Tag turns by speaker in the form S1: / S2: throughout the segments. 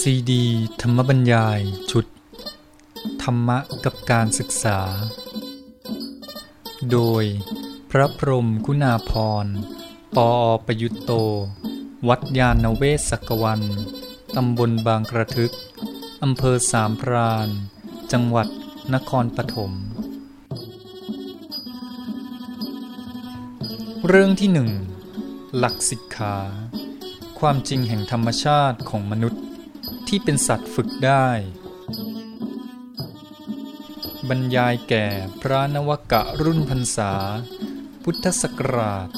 S1: ซีดี ธรรมบรรยาย ชุด ธรรมะกับการศึกษา โดยพระพรมกุณาพร ปออประยุตโต วัดยาณเวศกวัน ตำบลบางกระทึก อำเภอสามพราน จังหวัดนครปฐม เรื่องที่หนึ่ง หลักสิกขา ความจริงแห่งธรรมชาติของมนุษย์ ที่เป็นสัตว์ฝึกได้ บรรยายแก่พระนวกะรุ่นพรรษา พุทธศักราช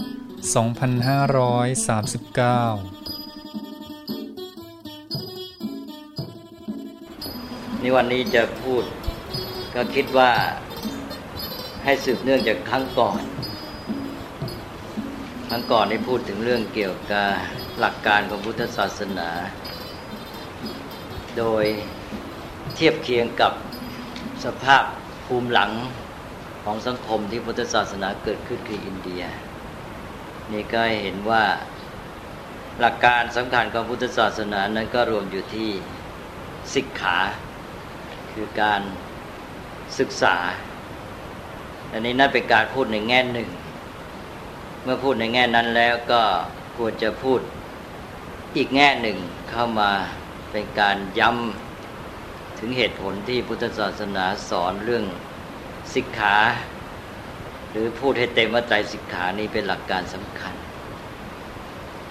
S1: 2539
S2: นี่วันนี้จะพูดก็คิดว่าให้สืบเนื่องจากครั้งก่อนครั้งก่อนได้พูดถึงเรื่องเกี่ยวกับหลักการของพุทธศาสนา โดยเทียบเคียงกับสภาพภูมิหลังของสังคมที่พุทธศาสนาเกิดขึ้นคืออินเดีย นี่ก็เห็นว่าหลักการสำคัญของพุทธศาสนานั้นก็รวมอยู่ที่สิกขา คือการศึกษา อันนี้นั่นเป็นการพูดในแง่หนึ่ง เมื่อพูดในแง่นั้นแล้วก็ควรจะพูดอีกแง่หนึ่งเข้ามา เป็นการย้ำถึงเหตุผลที่พุทธศาสนาสอนเรื่องสิกขา หรือพูดให้เต็มว่าใจสิกขานี้เป็นหลักการสำคัญ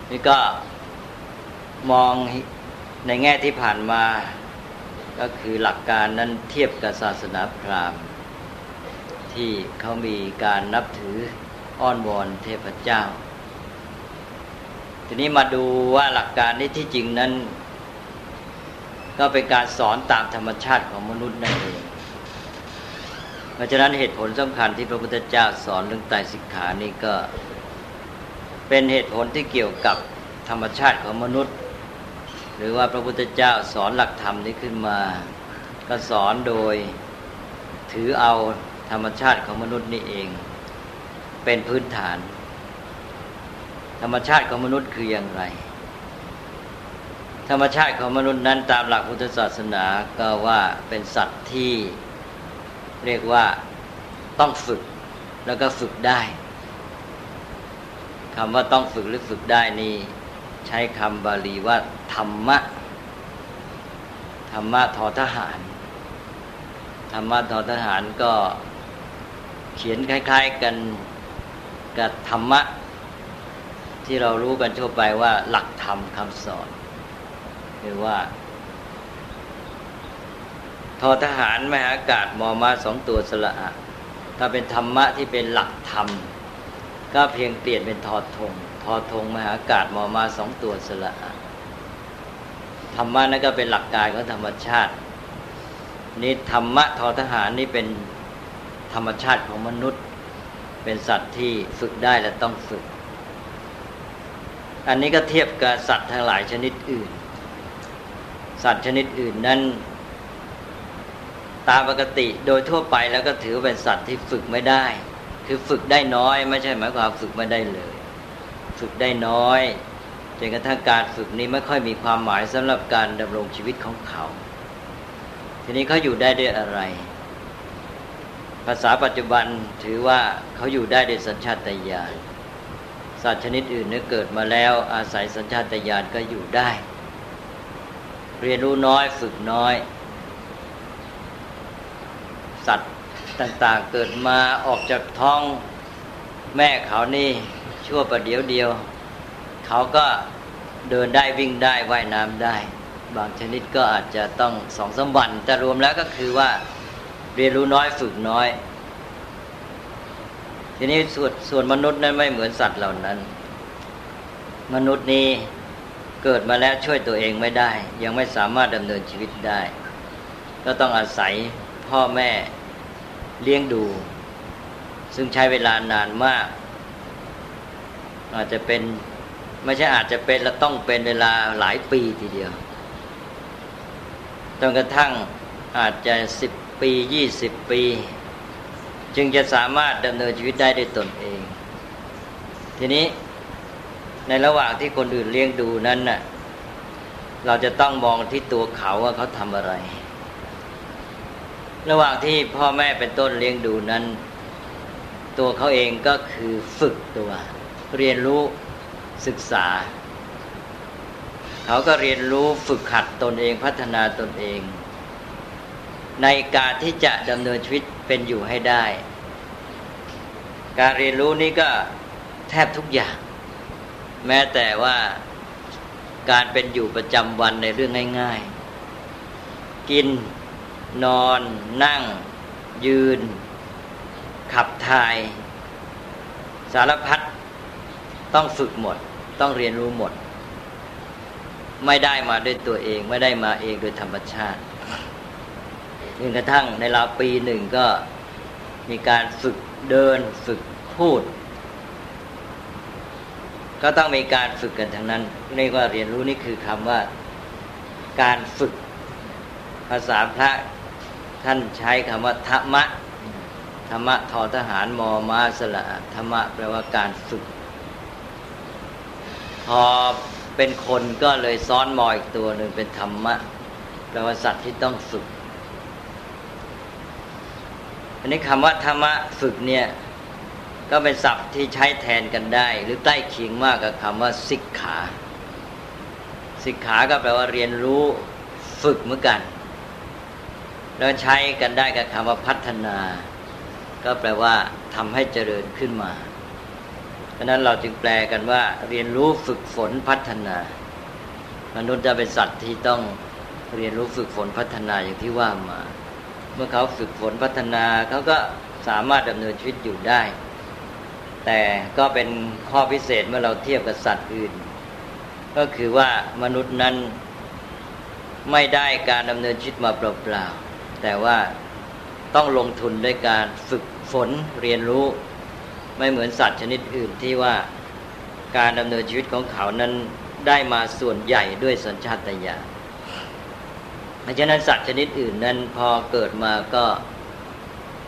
S2: นี่ก็มองในแง่ที่ผ่านมาก็คือหลักการนั้นเทียบกับศาสนาพราหมณ์ ที่เขามีการนับถืออ้อนวอนเทพเจ้า ทีนี้มาดูว่าหลักการนี้ที่จริงนั้น ก็เป็นการสอนตามธรรมชาติของมนุษย์นั่นเอง เพราะฉะนั้นเหตุผลสำคัญที่พระพุทธเจ้าสอนเรื่องไตรสิกขานี้ก็ เป็นเหตุผลที่เกี่ยวกับธรรมชาติของมนุษย์ หรือว่าพระพุทธเจ้าสอนหลักธรรมนี้ขึ้นมา ก็สอนโดยถือเอาธรรมชาติของมนุษย์นี่เอง เป็นพื้นฐาน ธรรมชาติของมนุษย์คืออย่างไร รรมชาติของมนุษย์นั้นตามหลักพุทธศาสนาก็ว่าเป็นสัตว์ที่เรียกว่าต้องฝึกแล้วก็ฝึกได้คำว่าต้องฝึกหรือฝึกได้นี่ใช้คำบาลีว่า ธรรมะ ธรรมะทอทหาร ธรรมะทอทหารก็เขียนคล้าย ๆกันกับธรรมะ ที่เรารู้กันทั่วไปว่าหลักธรรมคำสอน หรือว่าทอทหารมหาอากาศมอมาสองตัวสละอะถ้าเป็นธรรมะที่เป็นหลักธรรม ก็เพียงเปลี่ยนเป็นทอทงทอทงมหาอากาศมอมาสองตัวสละอะธรรมะนั่นก็เป็นหลักการของธรรมชาติ นี่ธรรมะทอทหารนี่เป็นธรรมชาติของมนุษย์ เป็นสัตว์ที่ฝึกได้และต้องฝึก อันนี้ก็เทียบกับสัตว์ทั้งหลายชนิดอื่น สัตว์ชนิดอื่นนั้น ตามปกติโดยทั่วไปแล้วก็ถือเป็นสัตว์ที่ฝึกไม่ได้ คือฝึกได้น้อย ไม่ใช่หมายความฝึกไม่ได้เลย ฝึกได้น้อยจนกระทั่งการฝึกนี้ไม่ค่อยมีความหมายสำหรับการดำรงชีวิตของเขา ทีนี้เขาอยู่ได้ด้วยอะไร ภาษาปัจจุบันถือว่าเขาอยู่ได้ด้วยสัญชาตญาณสัตว์ชนิดอื่นเนี่ยเกิดมาแล้วอาศัยสัญชาตญาณก็อยู่ได้ เรียนรู้น้อยฝึกน้อย สัตว์ต่าง ๆ เกิดมาออกจากท้องแม่เขานี่ชั่วประเดี๋ยวเดียว เขาก็เดินได้วิ่งได้ว่ายน้ำได้ บางชนิดก็อาจจะต้องสองสามวันแต่รวมแล้วก็คือว่าเรียนรู้น้อยฝึกน้อย ทีนี้ส่วนส่วนมนุษย์นั้นไม่เหมือนสัตว์เหล่านั้น มนุษย์นี้ เกิดมาแล้วช่วยตัวเองไม่ได้ ยังไม่สามารถดำเนินชีวิตได้ ก็ต้องอาศัยพ่อแม่เลี้ยงดู ซึ่งใช้เวลานานมาก อาจจะเป็นไม่ใช่อาจจะเป็นและต้องเป็นเวลาหลายปีทีเดียวจนกระทั่งอาจจะสิบปียี่สิบปี จึงจะสามารถดำเนินชีวิตได้ด้วยตนเอง ทีนี้ ในระหว่างที่คนอื่นเลี้ยงดูนั้นน่ะเราจะต้องมองที่ตัวเขาว่าเขาทำอะไร ระหว่างที่พ่อแม่เป็นต้นเลี้ยงดูนั้น ตัวเขาเองก็คือฝึกตัว เรียนรู้ศึกษา เขาก็เรียนรู้ฝึกขัดตนเองพัฒนาตนเอง ในการที่จะดำเนินชีวิตเป็นอยู่ให้ได้ การเรียนรู้นี้ก็แทบทุกอย่าง แม้แต่ว่าการเป็นอยู่ประจำวันในเรื่องง่าย ๆ กินนอน นั่ง ยืน ขับถ่าย สารพัดต้องฝึกหมด ต้องเรียนรู้หมด ไม่ได้มาด้วยตัวเอง ไม่ได้มาเองโดยธรรมชาติจนกระทั่งในราวปีหนึ่งก็มีการฝึกเดิน ฝึกพูด ก็ต้องมีการฝึกกันทั้งนั้นเรียกว่าเรียนรู้นี่คือคำว่าการฝึกภาษาพระท่านใช้คำว่าธรรมะธรรมะทอทหารมอมาสละธรรมะแปลว่าการฝึก พอเป็นคนก็เลยซ้อนมออีกตัวหนึ่งเป็นธรรมะแปลว่าสัตว์ที่ต้องฝึกอันนี้คำว่าธรรมะฝึกเนี่ย ก็เป็นศัพท์ที่ใช้แทนกันได้ หรือใกล้เคียงมากกับคำว่าสิกขา สิกขาก็แปลว่าเรียนรู้ฝึกเหมือนกัน แล้วใช้กันได้กับคำว่าพัฒนา ก็แปลว่าทำให้เจริญขึ้นมาเพราะนั้นเราจึงแปลกันว่า เรียนรู้ฝึกฝนพัฒนา มนุษย์จะเป็นสัตว์ที่ต้องเรียนรู้ฝึกฝนพัฒนาอย่างที่ว่ามา เมื่อเขาฝึกฝนพัฒนาเขาก็สามารถดำเนินชีวิตอยู่ได้ แต่ก็เป็นข้อพิเศษเมื่อเราเทียบกับสัตว์อื่น ก็คือว่ามนุษย์นั้นไม่ได้การดำเนินชีวิตมาเปล่าๆแต่ว่าต้องลงทุนด้วยการฝึกฝนเรียนรู้ ไม่เหมือนสัตว์ชนิดอื่นที่ว่าการดำเนินชีวิตของเขานั้นได้มาส่วนใหญ่ด้วยสัญชาตญาณเพราะฉะนั้นสัตว์ชนิดอื่นนั้นพอเกิดมาก็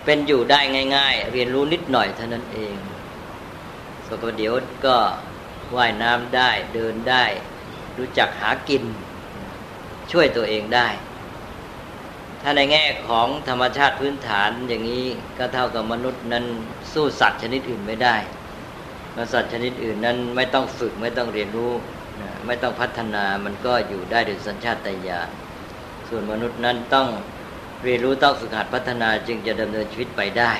S2: เป็นอยู่ได้ง่าย ๆ เรียนรู้นิดหน่อยเท่านั้นเอง สก็เดี๋ยวก็ว่ายน้ำได้เดินได้ รู้จักหากิน ช่วยตัวเองได้ ถ้าในแง่ของธรรมชาติพื้นฐานอย่างนี้ก็เท่ากับมนุษย์นั้นสู้สัตว์ชนิดอื่นไม่ได้สัตว์ชนิดอื่นนั้นไม่ต้องฝึกไม่ต้องเรียนรู้ไม่ต้องพัฒนามันก็อยู่ได้โดยสัญชาตญาณส่วนมนุษย์นั้นต้องเรียนรู้ต้องฝึกหัดพัฒนาจึงจะดำเนินชีวิตไปได้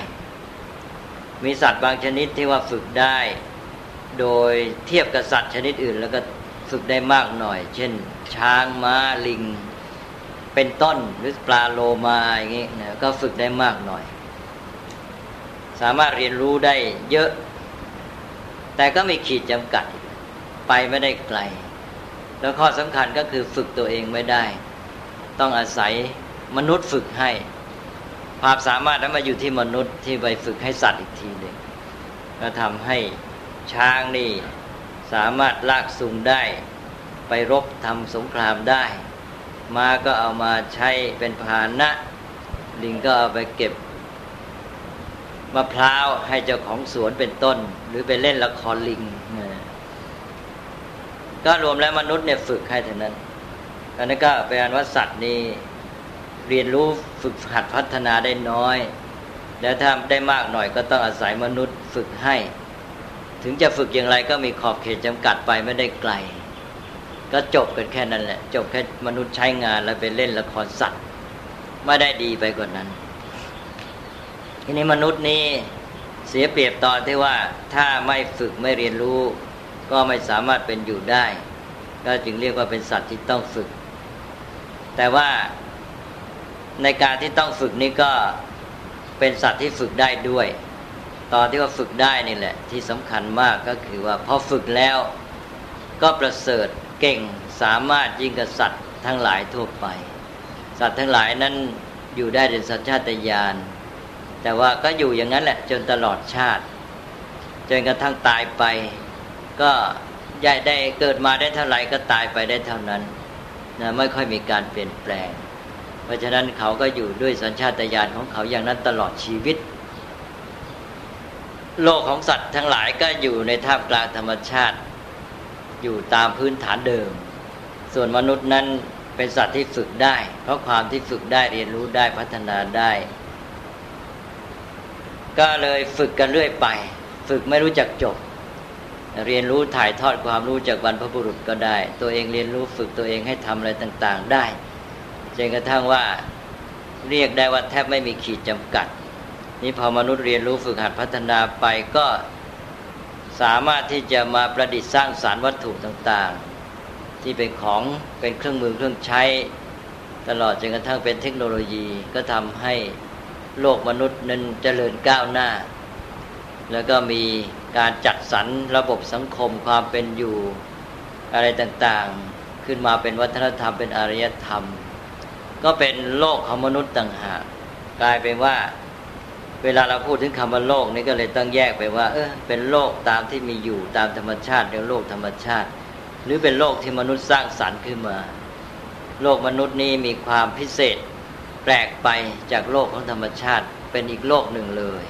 S2: มีสัตว์บางชนิดที่ว่าฝึกได้ โดยเทียบกับสัตว์ชนิดอื่น แล้วก็ฝึกได้มากหน่อย เช่น ช้างม้าลิง เป็นต้นหรือปลาโลมาอย่างนี้นะก็ฝึกได้มากหน่อย สามารถเรียนรู้ได้เยอะ แต่ก็มีขีดจำกัด ไปไม่ได้ไกล แล้วข้อสำคัญก็คือฝึกตัวเองไม่ได้ ต้องอาศัยมนุษย์ฝึกให้ ความสามารถนั้นมาอยู่ที่มนุษย์ที่ไปฝึกให้สัตว์อีกทีหนึ่งก็ทำให้ช้างนี่สามารถลากสูงได้ ไปรบทำสงครามได้มาก็เอามาใช้เป็นพาหนะ ลิงก็เอาไปเก็บมะพร้าวให้เจ้าของสวนเป็นต้น หรือไปเล่นละครลิง ก็รวมแล้วมนุษย์เนี่ยฝึกให้เท่านั้นอันนั้นก็เป็นอันว่าสัตว์นี่ เรียนรู้ฝึกหัดพัฒนาได้น้อย แล้วถ้าได้มากหน่อยก็ต้องอาศัยมนุษย์ฝึกให้ ถึงจะฝึกอย่างไรก็มีขอบเขตจำกัดไปไม่ได้ไกล ก็จบกันแค่นั้นแหละ จบแค่มนุษย์ใช้งานแล้วไปเล่นละครสัตว์ไม่ได้ดีไปกว่านั้น ทีนี้มนุษย์นี้เสียเปรียบตอนที่ว่าถ้าไม่ฝึกไม่เรียนรู้ ก็ไม่สามารถเป็นอยู่ได้ ก็จึงเรียกว่าเป็นสัตว์ที่ต้องฝึก แต่ว่า ในการที่ต้องฝึกนี้ก็เป็นสัตว์ที่ฝึกได้ด้วย ตอนที่ว่าฝึกได้นี่แหละ ที่สำคัญมากก็คือว่าพอฝึกแล้วก็ประเสริฐเก่งสามารถยิ่งกับสัตว์ทั้งหลายทั่วไป สัตว์ทั้งหลายนั้นอยู่ได้ในสัญชาตญาณแต่ว่าก็อยู่อย่างนั้นแหละจนตลอดชาติจนกระทั่งตายไป ก็ย่ได้เกิดมาได้เท่าไหร่ก็ตายไปได้เท่านั้นนะไม่ค่อยมีการเปลี่ยนแปลง เพราะฉะนั้นเขาก็อยู่ด้วยสัญชาตญาณของเขาอย่างนั้นตลอดชีวิต โลกของสัตว์ทั้งหลายก็อยู่ในท่ามกลางธรรมชาติ อยู่ตามพื้นฐานเดิม ส่วนมนุษย์นั้นเป็นสัตว์ที่ฝึกได้ เพราะความที่ฝึกได้เรียนรู้ได้พัฒนาได้ ก็เลยฝึกกันเรื่อยไป ฝึกไม่รู้จักจบ เรียนรู้ถ่ายทอดความรู้จากบรรพบุรุษก็ได้ ตัวเองเรียนรู้ฝึกตัวเองให้ทำอะไรต่าง ๆ ได้ จนกระทั่งว่าเรียกได้ว่าแทบไม่มีขีดจำกัด นี่พอมนุษย์เรียนรู้ฝึกหัดพัฒนาไปก็สามารถที่จะมาประดิษฐ์สร้างสารวัตถุต่างๆ ที่เป็นของเป็นเครื่องมือเครื่องใช้ ตลอดจนกระทั่งเป็นเทคโนโลยีก็ทำให้โลกมนุษย์นั้นเจริญก้าวหน้า แล้วก็มีการจัดสรรระบบสังคมความเป็นอยู่อะไรต่างๆ ขึ้นมาเป็นวัฒนธรรมเป็นอารยธรรม ก็เป็นโลกของมนุษย์ต่างหากกลายเป็นว่า เวลาเราพูดถึงคำว่าโลกนี่ก็เลยต้องแยกไปว่า เออเป็นโลกตามที่มีอยู่ตามธรรมชาติเรียกโลกธรรมชาติ หรือเป็นโลกที่มนุษย์สร้างสรรค์ขึ้นมา โลกมนุษย์นี้มีความพิเศษแปลกไปจากโลกของธรรมชาติ เป็นอีกโลกหนึ่งเลย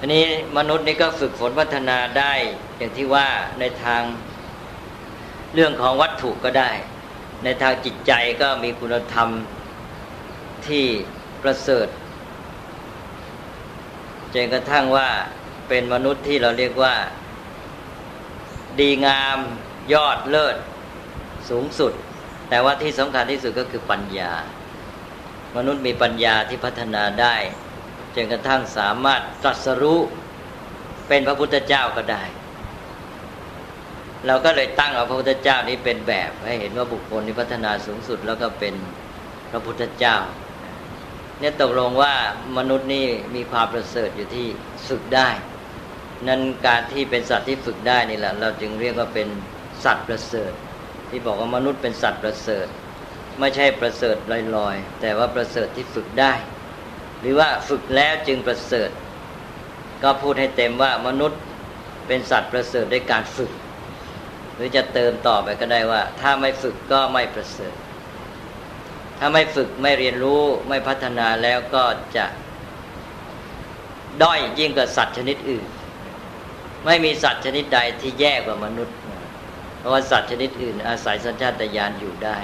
S2: อันนี้มนุษย์นี่ก็ฝึกฝนพัฒนาได้อย่างที่ว่าในทางเรื่องของวัตถุก็ได้ ในทางจิตใจก็มีคุณธรรมที่ประเสริฐจนกระทั่งว่าเป็นมนุษย์ที่เราเรียกว่า ดีงามยอดเลิศสูงสุด แต่ว่าที่สำคัญที่สุดก็คือปัญญา มนุษย์มีปัญญาที่พัฒนาได้จนกระทั่งสามารถตรัสรู้เป็นพระพุทธเจ้าก็ได้ เราก็เลยตั้งเอาพระพุทธเจ้านี้เป็นแบบให้เห็นว่าบุคคลที่พัฒนาสูงสุดแล้วก็เป็นพระพุทธเจ้า เนี่ยตกลงว่ามนุษย์นี่มีความประเสริฐอยู่ที่ฝึกได้ นั้นการที่เป็นสัตว์ที่ฝึกได้นี่แหละ เราจึงเรียกว่าเป็นสัตว์ประเสริฐ ที่บอกว่ามนุษย์เป็นสัตว์ประเสริฐ ไม่ใช่ประเสริฐลอยๆ แต่ว่าประเสริฐที่ฝึกได้ หรือว่าฝึกแล้วจึงประเสริฐ ก็พูดให้เต็มว่ามนุษย์เป็นสัตว์ประเสริฐด้วยการฝึก หรือจะเติมต่อไปก็ได้ว่า ถ้าไม่ฝึกก็ไม่ประเสริฐ ถ้าไม่ฝึกไม่เรียนรู้ไม่พัฒนาแล้วก็จะด้อยยิ่งกว่าสัตว์ชนิดอื่น ไม่มีสัตว์ชนิดใดที่แย่กว่ามนุษย์ เพราะว่าสัตว์ชนิดอื่น อาศัยสัญชาตญาณอยู่ได้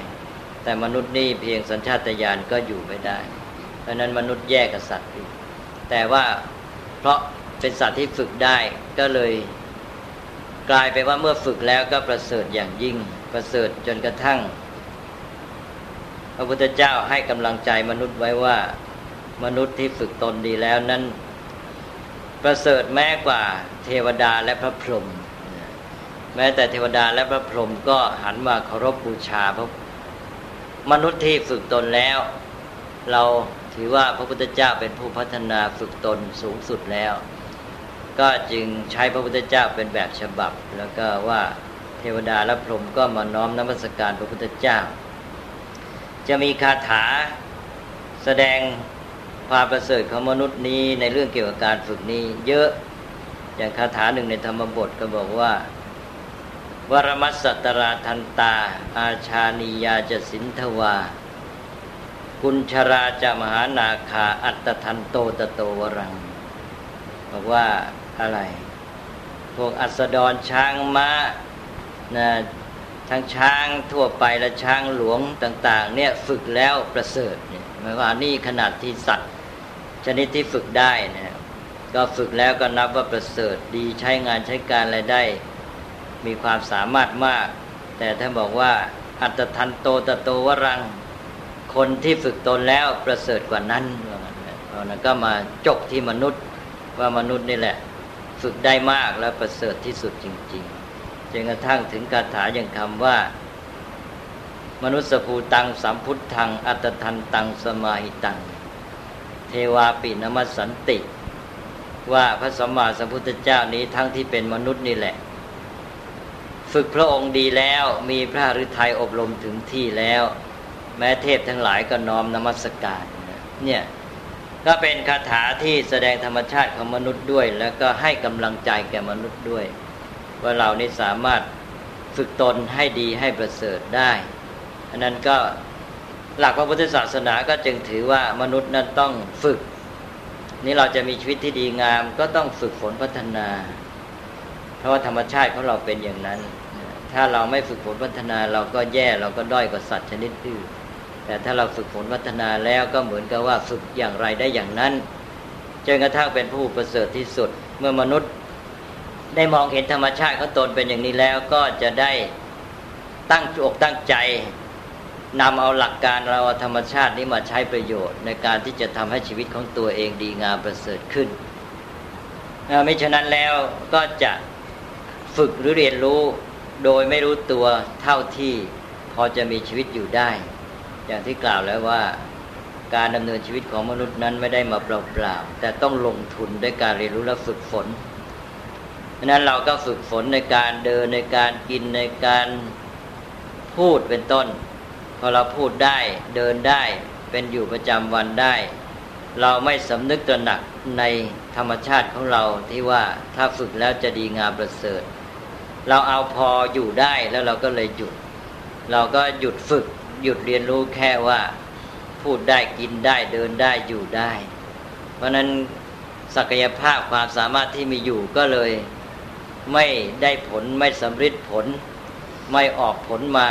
S2: แต่มนุษย์นี่เพียงสัญชาตญาณก็อยู่ไม่ได้ เพราะนั้นมนุษย์แย่กับสัตว์อื่นแต่ว่าเพราะเป็นสัตว์ที่ฝึกได้ก็เลย กลายไปว่าเมื่อฝึกแล้วก็ประเสริฐอย่างยิ่ง ประเสริฐจนกระทั่ง พระพุทธเจ้าให้กำลังใจมนุษย์ไว้ว่า มนุษย์ที่ฝึกตนดีแล้วนั้น ประเสริฐแม้กว่าเทวดาและพระพรหมแม้แต่เทวดาและพระพรหมก็หันมาเคารพบูชาพระมนุษย์ที่ฝึกตนแล้ว เราถือว่าพระพุทธเจ้าเป็นผู้พัฒนาฝึกตนสูงสุดแล้ว ก็จึงใช้พระพุทธเจ้าเป็นแบบฉบับ แล้วก็ว่าเทวดาและพรหมก็มาน้อมนมัสการพระพุทธเจ้า จะมีคาถาแสดงความประเสริฐของมนุษย์นี้ในเรื่องเกี่ยวกับการฝึกนี้ เยอะอย่างคาถาหนึ่งในธรรมบทก็บอกว่าวรมัสสตราทันตา อาชานียาจะสินทวากุญชราจะมหานาคาอัตทันโตตโตวรังบอกว่า อะไร พวกอัสดรช้างม้านะทั้งช้างทั่วไปและช้างหลวงต่าง ๆ เนี่ยฝึกแล้วประเสริฐเนี่ยหมายว่านี่ขนาดที่สัตว์ ชนิดที่ฝึกได้นะก็ฝึกแล้วก็นับว่าประเสริฐดีใช้งานใช้การอะไรได้ มีความสามารถมาก แต่ถ้าบอกว่าอัตทันโตตโตวรัง คนที่ฝึกตนแล้วประเสริฐกว่านั้นเพราะนั้นก็มาจบที่มนุษย์ว่ามนุษย์นี่แหละ ฝึกได้มากและประเสริฐที่สุดจริงๆจนกระทั่งถึงคาถาอย่างคำว่า มนุสภูตังสัมพุทธัง อัตทันตังสมาหิตัง เทวาปินมัสสันติ ว่าพระสัมมาสัมพุทธเจ้านี้ทั้งที่เป็นมนุษย์นี่แหละ ฝึกพระองค์ดีแล้วมีพระฤทัยอบรมถึงที่แล้ว แม้เทพทั้งหลายก็น้อมนมัสการเนี่ย ก็เป็นคาถาที่แสดงธรรมชาติของมนุษย์ด้วย แล้วก็ให้กำลังใจแก่มนุษย์ด้วย ว่าเรานี่สามารถฝึกตนให้ดีให้ประเสริฐได้อันนั้นก็หลักพระพุทธศาสนาก็จึงถือว่ามนุษย์นั้นต้องฝึก นี่เราจะมีชีวิตที่ดีงามก็ต้องฝึกฝนพัฒนา เพราะว่าธรรมชาติของเราเป็นอย่างนั้น ถ้าเราไม่ฝึกฝนพัฒนาเราก็แย่เราก็ด้อยกว่าสัตว์ชนิดอื่น แต่ถ้าเราฝึกฝนพัฒนาแล้วก็เหมือนกับว่าฝึกอย่างไรได้อย่างนั้นจนกระทั่งเป็นผู้ประเสริฐที่สุด เมื่อมนุษย์ได้มองเห็นธรรมชาติเขาตนเป็นอย่างนี้แล้วก็จะได้ตั้งอกตั้งใจนำเอาหลักการเราธรรมชาตินี้มาใช้ประโยชน์ ในการที่จะทำให้ชีวิตของตัวเองดีงามประเสริฐขึ้นไม่ฉะนั้นแล้วก็จะฝึกหรือเรียนรู้โดยไม่รู้ตัวเท่าที่พอจะมีชีวิตอยู่ได้ อย่างที่กล่าวแล้วว่าการดำเนินชีวิตของมนุษย์นั้นไม่ได้มาเปล่าๆแต่ต้องลงทุนด้วยการเรียนรู้และฝึกฝนราะนั้นเราก็ฝึกฝนในการเดินในการกินในการพูดเป็นต้น พอเราพูดได้เดินได้เป็นอยู่ประจำวันได้ เราไม่สำนึกตระหนักในธรรมชาติของเราที่ว่าถ้าฝึกแล้วจะดีงามประเสริฐ เราเอาพออยู่ได้แล้วเราก็เลยหยุด เราก็หยุดฝึก หยุดเรียนรู้แค่ว่าพูดได้กินได้เดินได้อยู่ได้ เพราะนั้นศักยภาพความสามารถที่มีอยู่ก็เลยไม่ได้ผลไม่สำเร็จผล ไม่ออกผลมา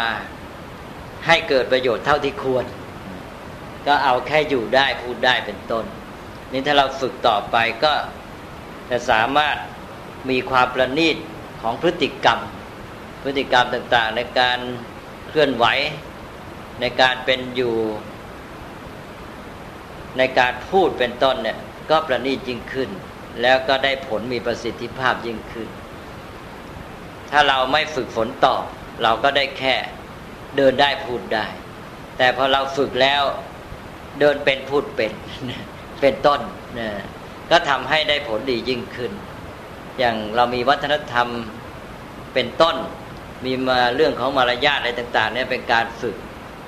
S2: ให้เกิดประโยชน์เท่าที่ควร ก็เอาแค่อยู่ได้พูดได้เป็นต้น นี่ถ้าเราฝึกต่อไปก็จะสามารถมีความประณีตของพฤติกรรม พฤติกรรมต่างๆ ในการเคลื่อนไหว ในการเป็นอยู่ ในการพูดเป็นต้นเนี่ย ก็ประณีตยิ่งขึ้น แล้วก็ได้ผลมีประสิทธิภาพยิ่งขึ้น ถ้าเราไม่ฝึกฝนต่อ เราก็ได้แค่เดินได้พูดได้ แต่พอเราฝึกแล้วเดินเป็นพูดเป็นเป็นต้นนะก็ทำให้ได้ผลดียิ่งขึ้น อย่างเรามีวัฒนธรรมเป็นต้น มีมาเรื่องของมารยาทอะไรต่าง ๆ เนี่ยเป็นการฝึก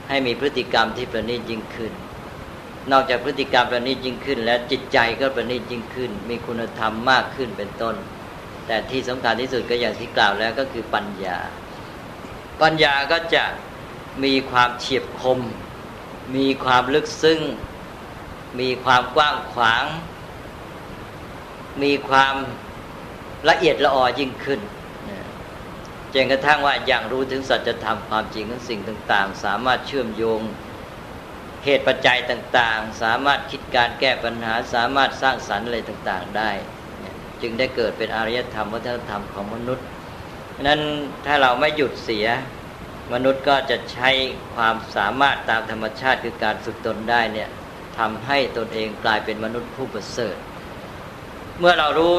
S2: ให้มีพฤติกรรมที่ประณีตยิ่งขึ้น นอกจากพฤติกรรมประณีตยิ่งขึ้น แล้วจิตใจก็ประณีตยิ่งขึ้น มีคุณธรรมมากขึ้นเป็นต้น แต่ที่สำคัญที่สุดก็อย่างที่กล่าวแล้วก็คือปัญญา ปัญญาก็จะมีความเฉียบคม มีความลึกซึ้ง มีความกว้างขวาง มีความละเอียดละออยิ่งขึ้น จนกระทั่งว่าอย่างรู้ถึงสัจธรรมความจริงของสิ่งต่าง ๆ สามารถเชื่อมโยงเหตุปัจจัยต่างๆ สามารถคิดการแก้ปัญหาสามารถสร้างสรรค์อะไรต่างๆ ได้ จึงได้เกิดเป็นอารยธรรมวัฒนธรรมของมนุษย์นั้นถ้าเราไม่หยุดเสียมนุษย์ก็จะใช้ความสามารถตามธรรมชาติคือการฝึกตนได้เนี่ยทำให้ตนเองกลายเป็นมนุษย์ผู้ประเสริฐ เมื่อเรารู้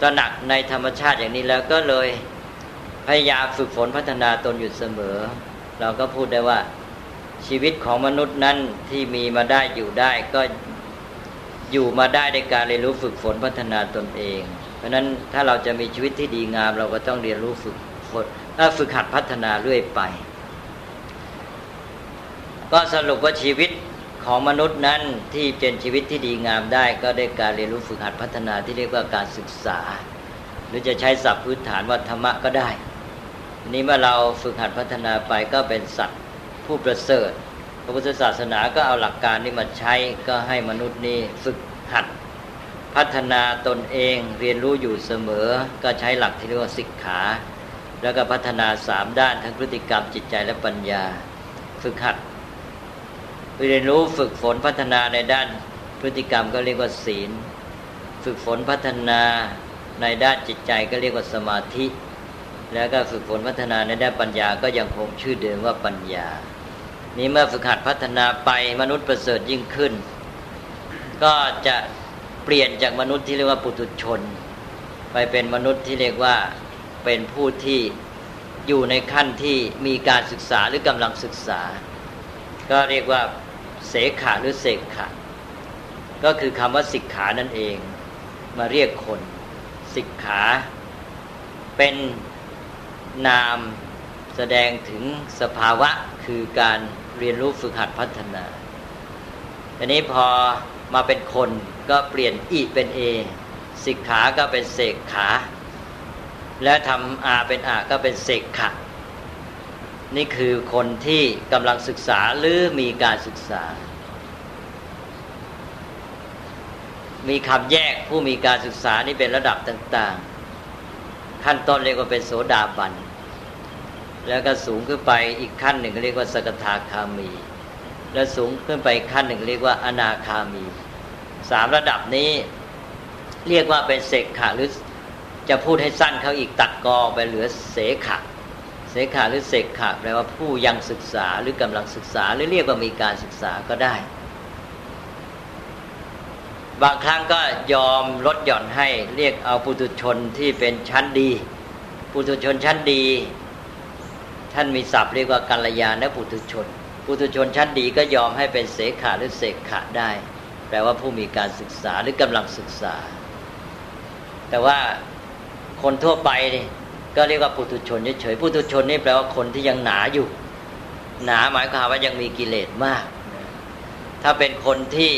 S2: ตระหนักในธรรมชาติอย่างนี้แล้วก็เลย พยายามฝึกฝนพัฒนาตนอยู่เสมอ เราก็พูดได้ว่าชีวิตของมนุษย์นั้นที่มีมาได้อยู่ได้ก็อยู่มาได้ในการเรียนรู้ฝึกฝนพัฒนาตนเอง เพราะนั้นถ้าเราจะมีชีวิตที่ดีงาม เราก็ต้องเรียนรู้ฝึกฝนฝึกหัดพัฒนาเรื่อยไป ก็สรุปว่าชีวิตของมนุษย์นั้นที่เป็นชีวิตที่ดีงามได้ ก็ได้การเรียนรู้ฝึกหัดพัฒนาที่เรียกว่าการศึกษา หรือจะใช้ศัพท์พื้นฐานว่าธรรมะก็ได้ นี้เมื่อเราฝึกหัดพัฒนาไปก็เป็นสัตว์ผู้ประเสริฐ พระพุทธศาสนาก็เอาหลักการนี้มาใช้ก็ให้มนุษย์นี้ฝึกหัดพัฒนาตนเองเรียนรู้อยู่เสมอ ก็ใช้หลักที่เรียกว่าสิกขา แล้วก็พัฒนาสามด้านทั้งพฤติกรรมจิตใจและปัญญา ฝึกหัดเรียนรู้ฝึกฝนพัฒนาในด้านพฤติกรรมก็เรียกว่าศีล ฝึกฝนพัฒนาในด้านจิตใจก็เรียกว่าสมาธิ แล้วก็ฝึกฝนพัฒนาในด้านปัญญาก็ยังคงชื่อเดิมว่าปัญญา นี้เมื่อฝึกหัดพัฒนาไปมนุษย์ประเสริฐยิ่งขึ้น ก็จะเปลี่ยนจากมนุษย์ที่เรียกว่าปุถุชน ไปเป็นมนุษย์ที่เรียกว่าเป็นผู้ที่อยู่ในขั้นที่มีการศึกษาหรือกำลังศึกษา ก็เรียกว่าเสขาหรือเสกขาก็คือคำว่าสิกขานั่นเอง มาเรียกคนสิกขาเป็น นามแสดงถึงสภาวะคือการเรียนรู้ฝึกหัดพัฒนาอันนี้พอมาเป็นคนก็เปลี่ยนอีเป็นเอสิกขา ก็เป็นเสกขา และทำอาเป็นอาก็เป็นเสกขะ นี่คือคนที่กำลังศึกษาหรือมีการศึกษา มีคำแยกผู้มีการศึกษานี่เป็นระดับต่าง ๆ ขั้นต้นเรียกว่าเป็นโสดาบัน แล้วก็สูงขึ้นไปอีกขั้นหนึ่งเรียกว่าสกทาคามี แล้วสูงขึ้นไปขั้นหนึ่งเรียกว่าอนาคามีสามระดับนี้ เรียกว่าเป็นเสกขาหรือจะพูดให้สั้นเขาอีกตัดกอไปเหลือเสขะเสขาหรือเสกขะแปลว่าผู้ยังศึกษาหรือกำลังศึกษาหรือเรียกว่ามีการศึกษาก็ได้ บางครั้งก็ยอมลดหย่อนให้เรียกเอาปุถุชนที่เป็นชั้นดีปุถุชนชั้นดี ท่านมีศัพท์เรียกว่ากัลยาณปุถุชน ปุถุชนชั้นดีก็ยอมให้เป็นเสขาหรือเสกขะได้ แปลว่าผู้มีการศึกษาหรือกำลังศึกษา แต่ว่าคนทั่วไปนี่ก็เรียกว่าปุถุชนเฉยๆปุถุชนนี่แปลว่าคนที่ยังหนาอยู่ หนาหมายความว่ายังมีกิเลสมาก ถ้าเป็นคนที่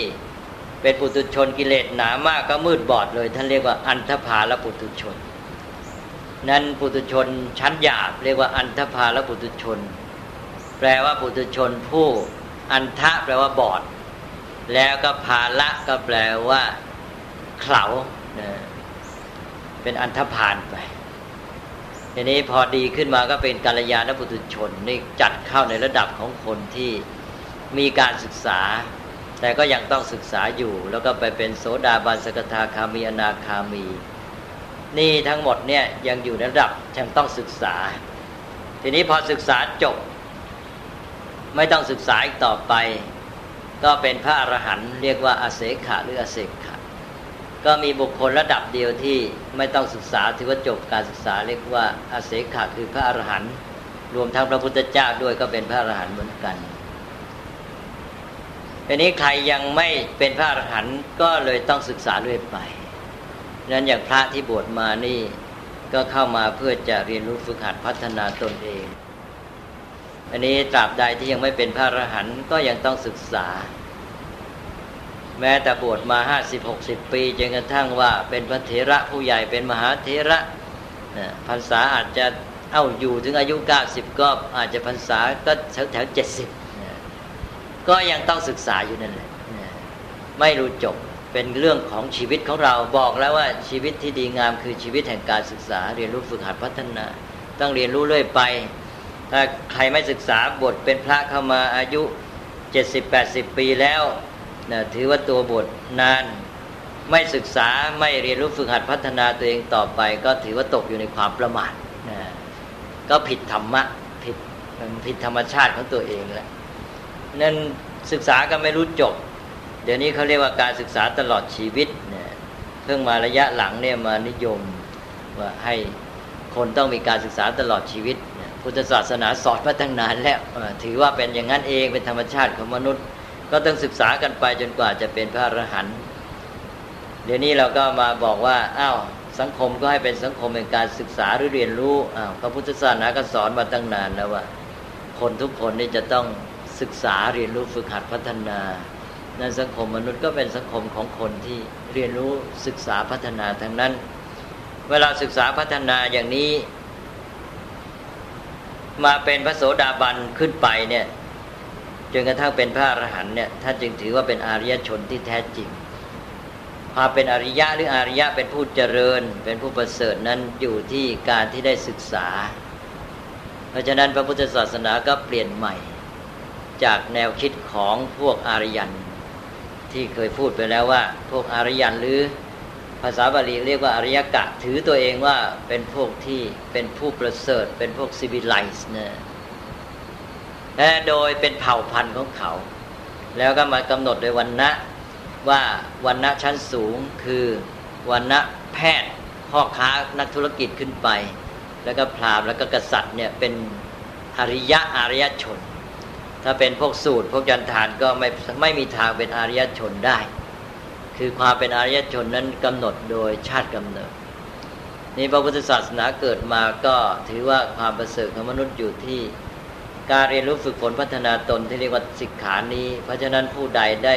S2: เป็นปุถุชนกิเลสหนามากก็มืดบอดเลย ท่านเรียกว่าอันธพาลปุถุชน นั้นปุถุชนชั้นหยาบเรียกว่าอันธพาลปุถุชน แปลว่าปุถุชนผู้อันทะแปลว่าบอด แล้วก็ภาละก็แปลว่าเขาเป็นอันธพาลไปทีนี้พอดีขึ้นมาก็เป็นกัลยาณปุถุชนนี่จัดเข้าในระดับของคนที่มีการศึกษา แต่ก็ยังต้องศึกษาอยู่ แล้วก็ไปเป็นโสดาบันสกทาคามีอนาคามี นี่ทั้งหมดเนี่ยยังอยู่ในระดับยังต้องศึกษา ทีนี้พอศึกษาจบ ไม่ต้องศึกษาอีกต่อไป ก็เป็นพระอรหันต์เรียกว่าอาเสขะหรืออาเสขะก็มีบุคคลระดับเดียวที่ไม่ต้องศึกษาถือว่าจบการศึกษาเรียกว่าอาเสขะคือพระอรหันต์รวมทั้งพระพุทธเจ้าด้วยก็เป็นพระอรหันต์เหมือนกันทีนี้ใครยังไม่เป็นพระอรหันต์ก็เลยต้องศึกษาเรื่อยไป นั้นอย่างพระที่บวชมานี่ก็เข้ามาเพื่อจะเรียนรู้ฝึกหัดพัฒนาตนเอง อันนี้ตราบใดที่ยังไม่เป็นพระอรหันต์ก็ยังต้องศึกษา แม้แต่บวชมาห้าสิบหกสิบปีจนกระทั่งว่าเป็นพระเถระผู้ใหญ่เป็นมหาเถระพรรษาอาจจะเอ้าอยู่ถึงอายุเก้าสิบก็อาจจะพรรษาก็แถวแถวเจ็ดสิบก็ยังต้องศึกษาอยู่นั่นแหละไม่รู้จบ เป็นเรื่องของชีวิตของเราบอกแล้วว่าชีวิตที่ดีงามคือชีวิตแห่งการศึกษา เรียนรู้ฝึกหัดพัฒนา ต้องเรียนรู้เรื่อยไป ถ้าใครไม่ศึกษาบทเป็นพระเข้ามาอายุเจ็ดสิบแปดสิบปีแล้วนะถือว่าตัวบทนาน ไม่ศึกษาไม่เรียนรู้ฝึกหัดพัฒนาตัวเองต่อไป ก็ถือว่าตกอยู่ในความประมาทนะก็ผิดธรรมะผิดผิดธรรมชาติของตัวเองแหละนั่นศึกษาก็ไม่รู้จบ เดี๋ยวนี้เขาเรียกว่าการศึกษาตลอดชีวิตเนี่ยเพิ่งมาระยะหลังเนี่ยมานิยมว่าให้คนต้องมีการศึกษาตลอดชีวิต พุทธศาสนาสอนมาตั้งนานแล้วถือว่าเป็นอย่างนั้นเองเป็นธรรมชาติของมนุษย์ ก็ต้องศึกษากันไปจนกว่าจะเป็นพระอรหันต์เดี๋ยวนี้เราก็มาบอกว่าอ้าวสังคมก็ให้เป็นสังคมเป็นการศึกษาหรือเรียนรู้อ้าวพระพุทธศาสนาก็สอนมาตั้งนานแล้วว่า คนทุกคนนี่จะต้องศึกษาเรียนรู้ฝึกหัดพัฒนา นั้นสังคมมนุษย์ก็เป็นสังคมของคนที่เรียนรู้ศึกษาพัฒนาทั้งนั้น เวลาศึกษาพัฒนาอย่างนี้ มาเป็นพระโสดาบันขึ้นไปเนี่ยจนกระทั่งเป็นพระอรหันต์เนี่ยท่านจึงถือว่าเป็นอริยชนที่แท้จริงความเป็นอริยะหรืออริยะเป็นผู้เจริญ เป็นผู้ประเสริฐนั้นอยู่ที่การที่ได้ศึกษา เพราะฉะนั้นพระพุทธศาสนาก็เปลี่ยนใหม่ จากแนวคิดของพวกอาริยัน ที่เคยพูดไปแล้วว่า พวกอริยันหรือภาษาบาลีเรียกว่าอริยกะ ถือตัวเองว่าเป็นพวกที่เป็นผู้ประเสริฐ เป็นพวกซิวิไลซ์เนี่ยและโดยเป็นเผ่าพันธุ์ของเขา แล้วก็มากำหนดโดยวันนะว่าวันนะชั้นสูงคือวันนะแพทย์พ่อค้านักธุรกิจขึ้นไป แล้วก็พราหมณ์แล้วก็กษัตริย์เนี่ยเป็นอริยะอริยชน ถ้าเป็นพวกสูตรพวกยันทานก็ไม่ไม่มีทางเป็นอริยชนได้ คือความเป็นอริยชนนั้นกำหนดโดยชาติกำเนิดนี่พระพุทธศาสนาเกิดมาก็ถือว่าความประเสริฐของมนุษย์อยู่ที่การเรียนรู้ฝึกฝนพัฒนาตนที่เรียกว่าสิกขานี้ เพราะฉะนั้นผู้ใดได้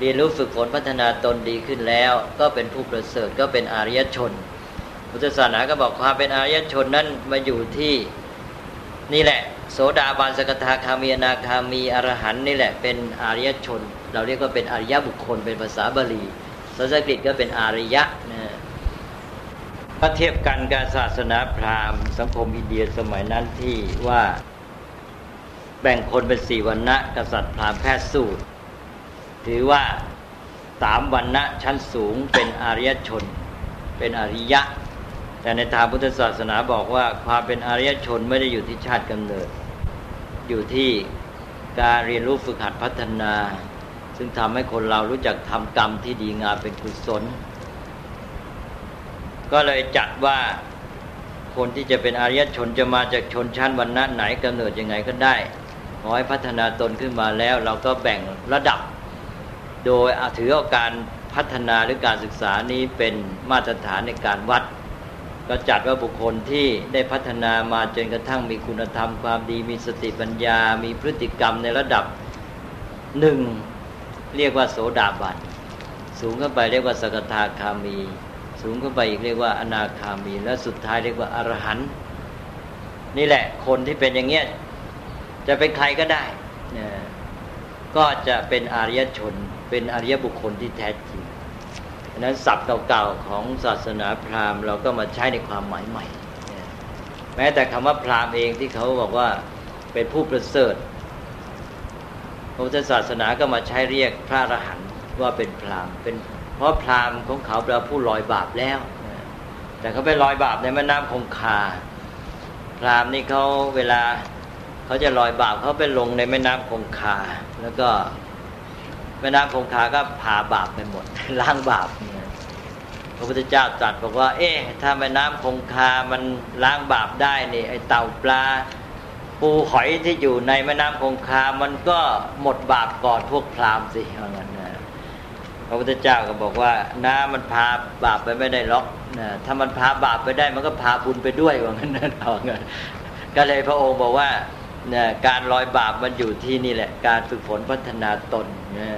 S2: เรียนรู้ฝึกฝนพัฒนาตนดีขึ้นแล้ว ก็เป็นผู้ประเสริฐก็เป็นอริยชน พุทธศาสนาก็บอกความเป็นอริยชนนั้นมาอยู่ที่ นี่แหละ โสดาบันสกทาคามีนาคามีอรหันนี่แหละเป็นอริยชน เราเรียกว่าเป็นอริยบุคคลเป็นภาษาบาลีภาษาอังกฤษก็เป็นอริยะนะถ้าเทียบกันกับศาสนาพราหมณ์ สังคมอินเดียสมัยนั้นที่ว่าแบ่งคนเป็นสี่วันนะกษัตริย์พราหมณ์แพทย์สูตร ถือว่าสามวันนะชั้นสูงเป็นอริยชน เป็นอริยะ แต่ในทางพุทธศาสนาบอกว่าความเป็นอริยชนไม่ได้อยู่ที่ชาติกำเนิด อยู่ที่การเรียนรู้ฝึกหัดพัฒนา ซึ่งทำให้คนเรารู้จักทำกรรมที่ดีงามเป็นกุศล ก็เลยจัดว่าคนที่จะเป็นอริยชนจะมาจากชนชั้นวันณะไหนกำเนิดยังไงก็ได้ขอให้พัฒนาตนขึ้นมาแล้ว เราก็แบ่งระดับ โดยถือเอาการพัฒนาหรือการศึกษานี้เป็นมาตรฐานในการวัด ก็จัดว่าบุคคลที่ได้พัฒนามาจนกระทั่งมีคุณธรรมความดีมีสติปัญญา มีพฤติกรรมในระดับหนึ่งเรียกว่าโสดาบันสูงขึ้นไปเรียกว่าสกทาคามี สูงขึ้นไปอีกเรียกว่าอนาคามี และสุดท้ายเรียกว่าอรหันต์นี่แหละคนที่เป็นอย่างเงี้ยจะเป็นใครก็ได้ ก็จะเป็นอริยชน เป็นอริยบุคคลที่แท้จริง ดังนั้นศัพท์เก่าๆของศาสนาพราหมณ์เราก็มาใช้ในความหมายใหม่ แม้แต่คำว่าพราหมณ์เองที่เขาบอกว่าเป็นผู้ประเสริฐพระพุทธศาสนาก็มาใช้เรียกพระอรหันต์ว่าเป็นพราหมณ์เป็นเพราะพราหมณ์ของเขาเป็นผู้ลอยบาปแล้ว แต่เขาไปลอยบาปในแม่น้ำคงคา พราหมณ์นี่เขาเวลาเขาจะลอยบาปเขาไปลงในแม่น้ำคงคา แล้วก็ ม่น้ำคงคาก็พาบาปไปหมด ล้างบาปเนี่ยพระพุทธเจ้าตรัสบอกว่า เอ๊ะถ้าแม่น้ำคงคามันล้างบาปได้นี่ไอเต่าปลาปูหอยที่อยู่ในแม่น้ำคงคา มันก็หมดบาปก่อนพวกพราหมณ์สิว่างั้นนะพระพุทธเจ้าก็บอกว่า น้ำมันพาบาปไปไม่ได้ล็อกนะถ้ามันพาบาปไปได้ มันก็พาบุญไปด้วยว่างั้นนะเอางั้นก็เลยพระองค์บอกว่า นะการลอยบาปมันอยู่ที่นี่แหละ การฝึกฝนพัฒนาตนนะ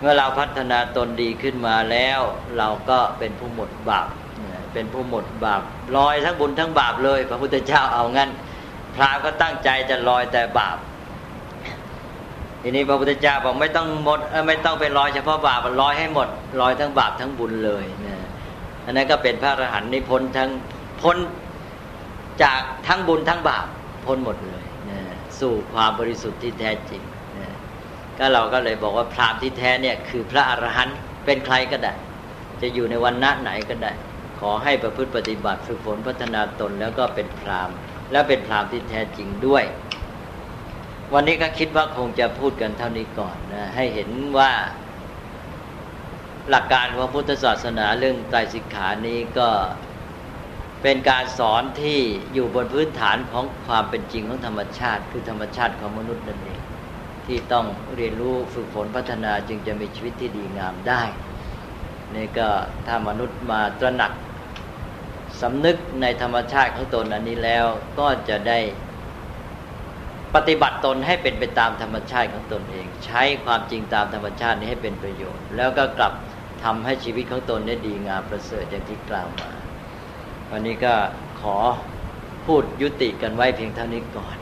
S2: เมื่อเราพัฒนาตนดีขึ้นมาแล้ว เราก็เป็นผู้หมดบาปเป็นผู้หมดบาปลอยทั้งบุญทั้งบาปเลย พระพุทธเจ้าเอางั้น พระก็ตั้งใจจะลอยแต่บาปทีนี้พระพุทธเจ้าบอกไม่ต้องหมดไม่ต้องไปลอยเฉพาะบาปลอยให้หมดลอยทั้งบาปทั้งบุญเลยนะอันนั้นก็เป็นพระอรหันต์นิพนธ์ทั้งพ้นจากทั้งบุญทั้งบาป พ้นหมดเลยนะสู่ความบริสุทธิ์ที่แท้จริงนะก็เราก็เลยบอกว่าพรามที่แท้เนี่ยคือพระอรหันต์เป็นใครก็ได้ จะอยู่ในวันณะไหนก็ได้ ขอให้ประพฤติปฏิบัติฝึกฝนพัฒนาตนแล้วก็เป็นพรามและเป็นพรามที่แท้จริงด้วย วันนี้ก็คิดว่าคงจะพูดกันเท่านี้ก่อนนะให้เห็นว่าหลักการของพุทธศาสนาเรื่องไตรสิกขานี้ก็ เป็นการสอนที่อยู่บนพื้นฐานของความเป็นจริงของธรรมชาติ คือธรรมชาติของมนุษย์นั่นเองที่ต้องเรียนรู้ฝึกฝนพัฒนาจึงจะมีชีวิตที่ดีงามได้นี่ก็ถ้ามนุษย์มาตระหนักสำนึกในธรรมชาติของตนอันนี้แล้วก็จะได้ปฏิบัติตนให้เป็นไปตามธรรมชาติของตนเอง ใช้ความจริงตามธรรมชาตินี้ให้เป็นประโยชน์ แล้วก็กลับทำให้ชีวิตของตนได้ดีงามประเสริฐอย่างที่กล่าวมา วันนี้ก็ขอพูดยุติกันไว้เพียงเท่านี้ก่อน